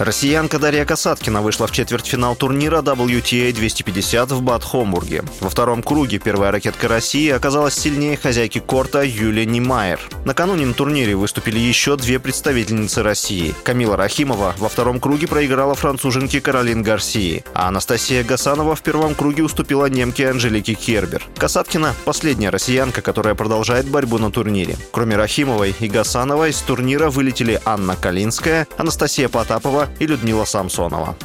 Россиянка Дарья Касаткина вышла в четвертьфинал турнира WTA 250 в Бад-Хомбурге. Во втором круге первая ракетка России оказалась сильнее хозяйки корта Юлия Немайер. Накануне на турнире выступили еще две представительницы России. Камила Рахимова во втором круге проиграла француженке Каролин Гарсии, а Анастасия Гасанова в первом круге уступила немке Анжелике Кербер. Касаткина – последняя россиянка, которая продолжает борьбу на турнире. Кроме Рахимовой и Гасановой из турнира вылетели Анна Калинская, Анастасия Потапова и Людмила Самсонова.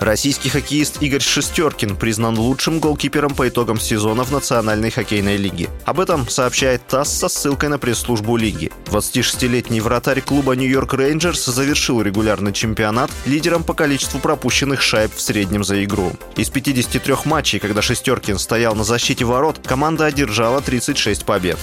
Российский хоккеист Игорь Шестеркин признан лучшим голкипером по итогам сезона в Национальной хоккейной лиге. Об этом сообщает ТАСС со ссылкой на пресс-службу лиги. 26-летний вратарь клуба Нью-Йорк Рейнджерс завершил регулярный чемпионат лидером по количеству пропущенных шайб в среднем за игру. Из 53 матчей, когда Шестеркин стоял на защите ворот, команда одержала 36 побед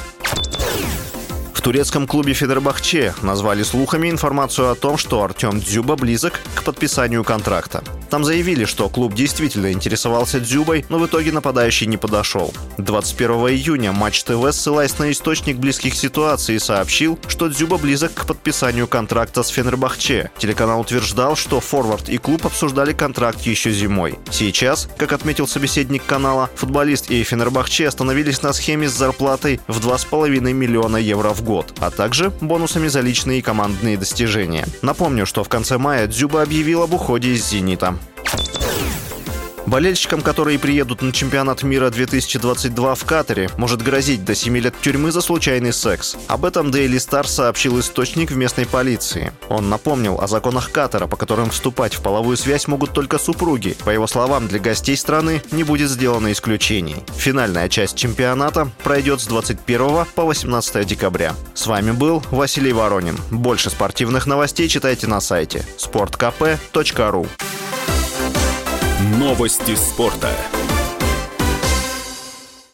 турецком клубе Федербахче назвали слухами информацию о том, что Артем Дзюба близок к подписанию контракта. Там заявили, что клуб действительно интересовался Дзюбой, но в итоге нападающий не подошел. 21 июня Матч ТВ, ссылаясь на источник близких ситуаций, сообщил, что Дзюба близок к подписанию контракта с Фенербахче. Телеканал утверждал, что Форвард и клуб обсуждали контракт еще зимой. Сейчас, как отметил собеседник канала, футболист и Фенербахче остановились на схеме с зарплатой в 2,5 миллиона евро в год, а также бонусами за личные и командные достижения. Напомню, что в конце мая Дзюба объявил об уходе из «Зенита». Болельщикам, которые приедут на чемпионат мира 2022 в Катаре, может грозить до 7 лет тюрьмы за случайный секс. Об этом Daily Star сообщил источник в местной полиции. Он напомнил о законах Катара, по которым вступать в половую связь могут только супруги. По его словам, для гостей страны не будет сделано исключений. Финальная часть чемпионата пройдет с 21 по 18 декабря. С вами был Василий Воронин. Больше спортивных новостей читайте на сайте sportkp.ru Новости спорта.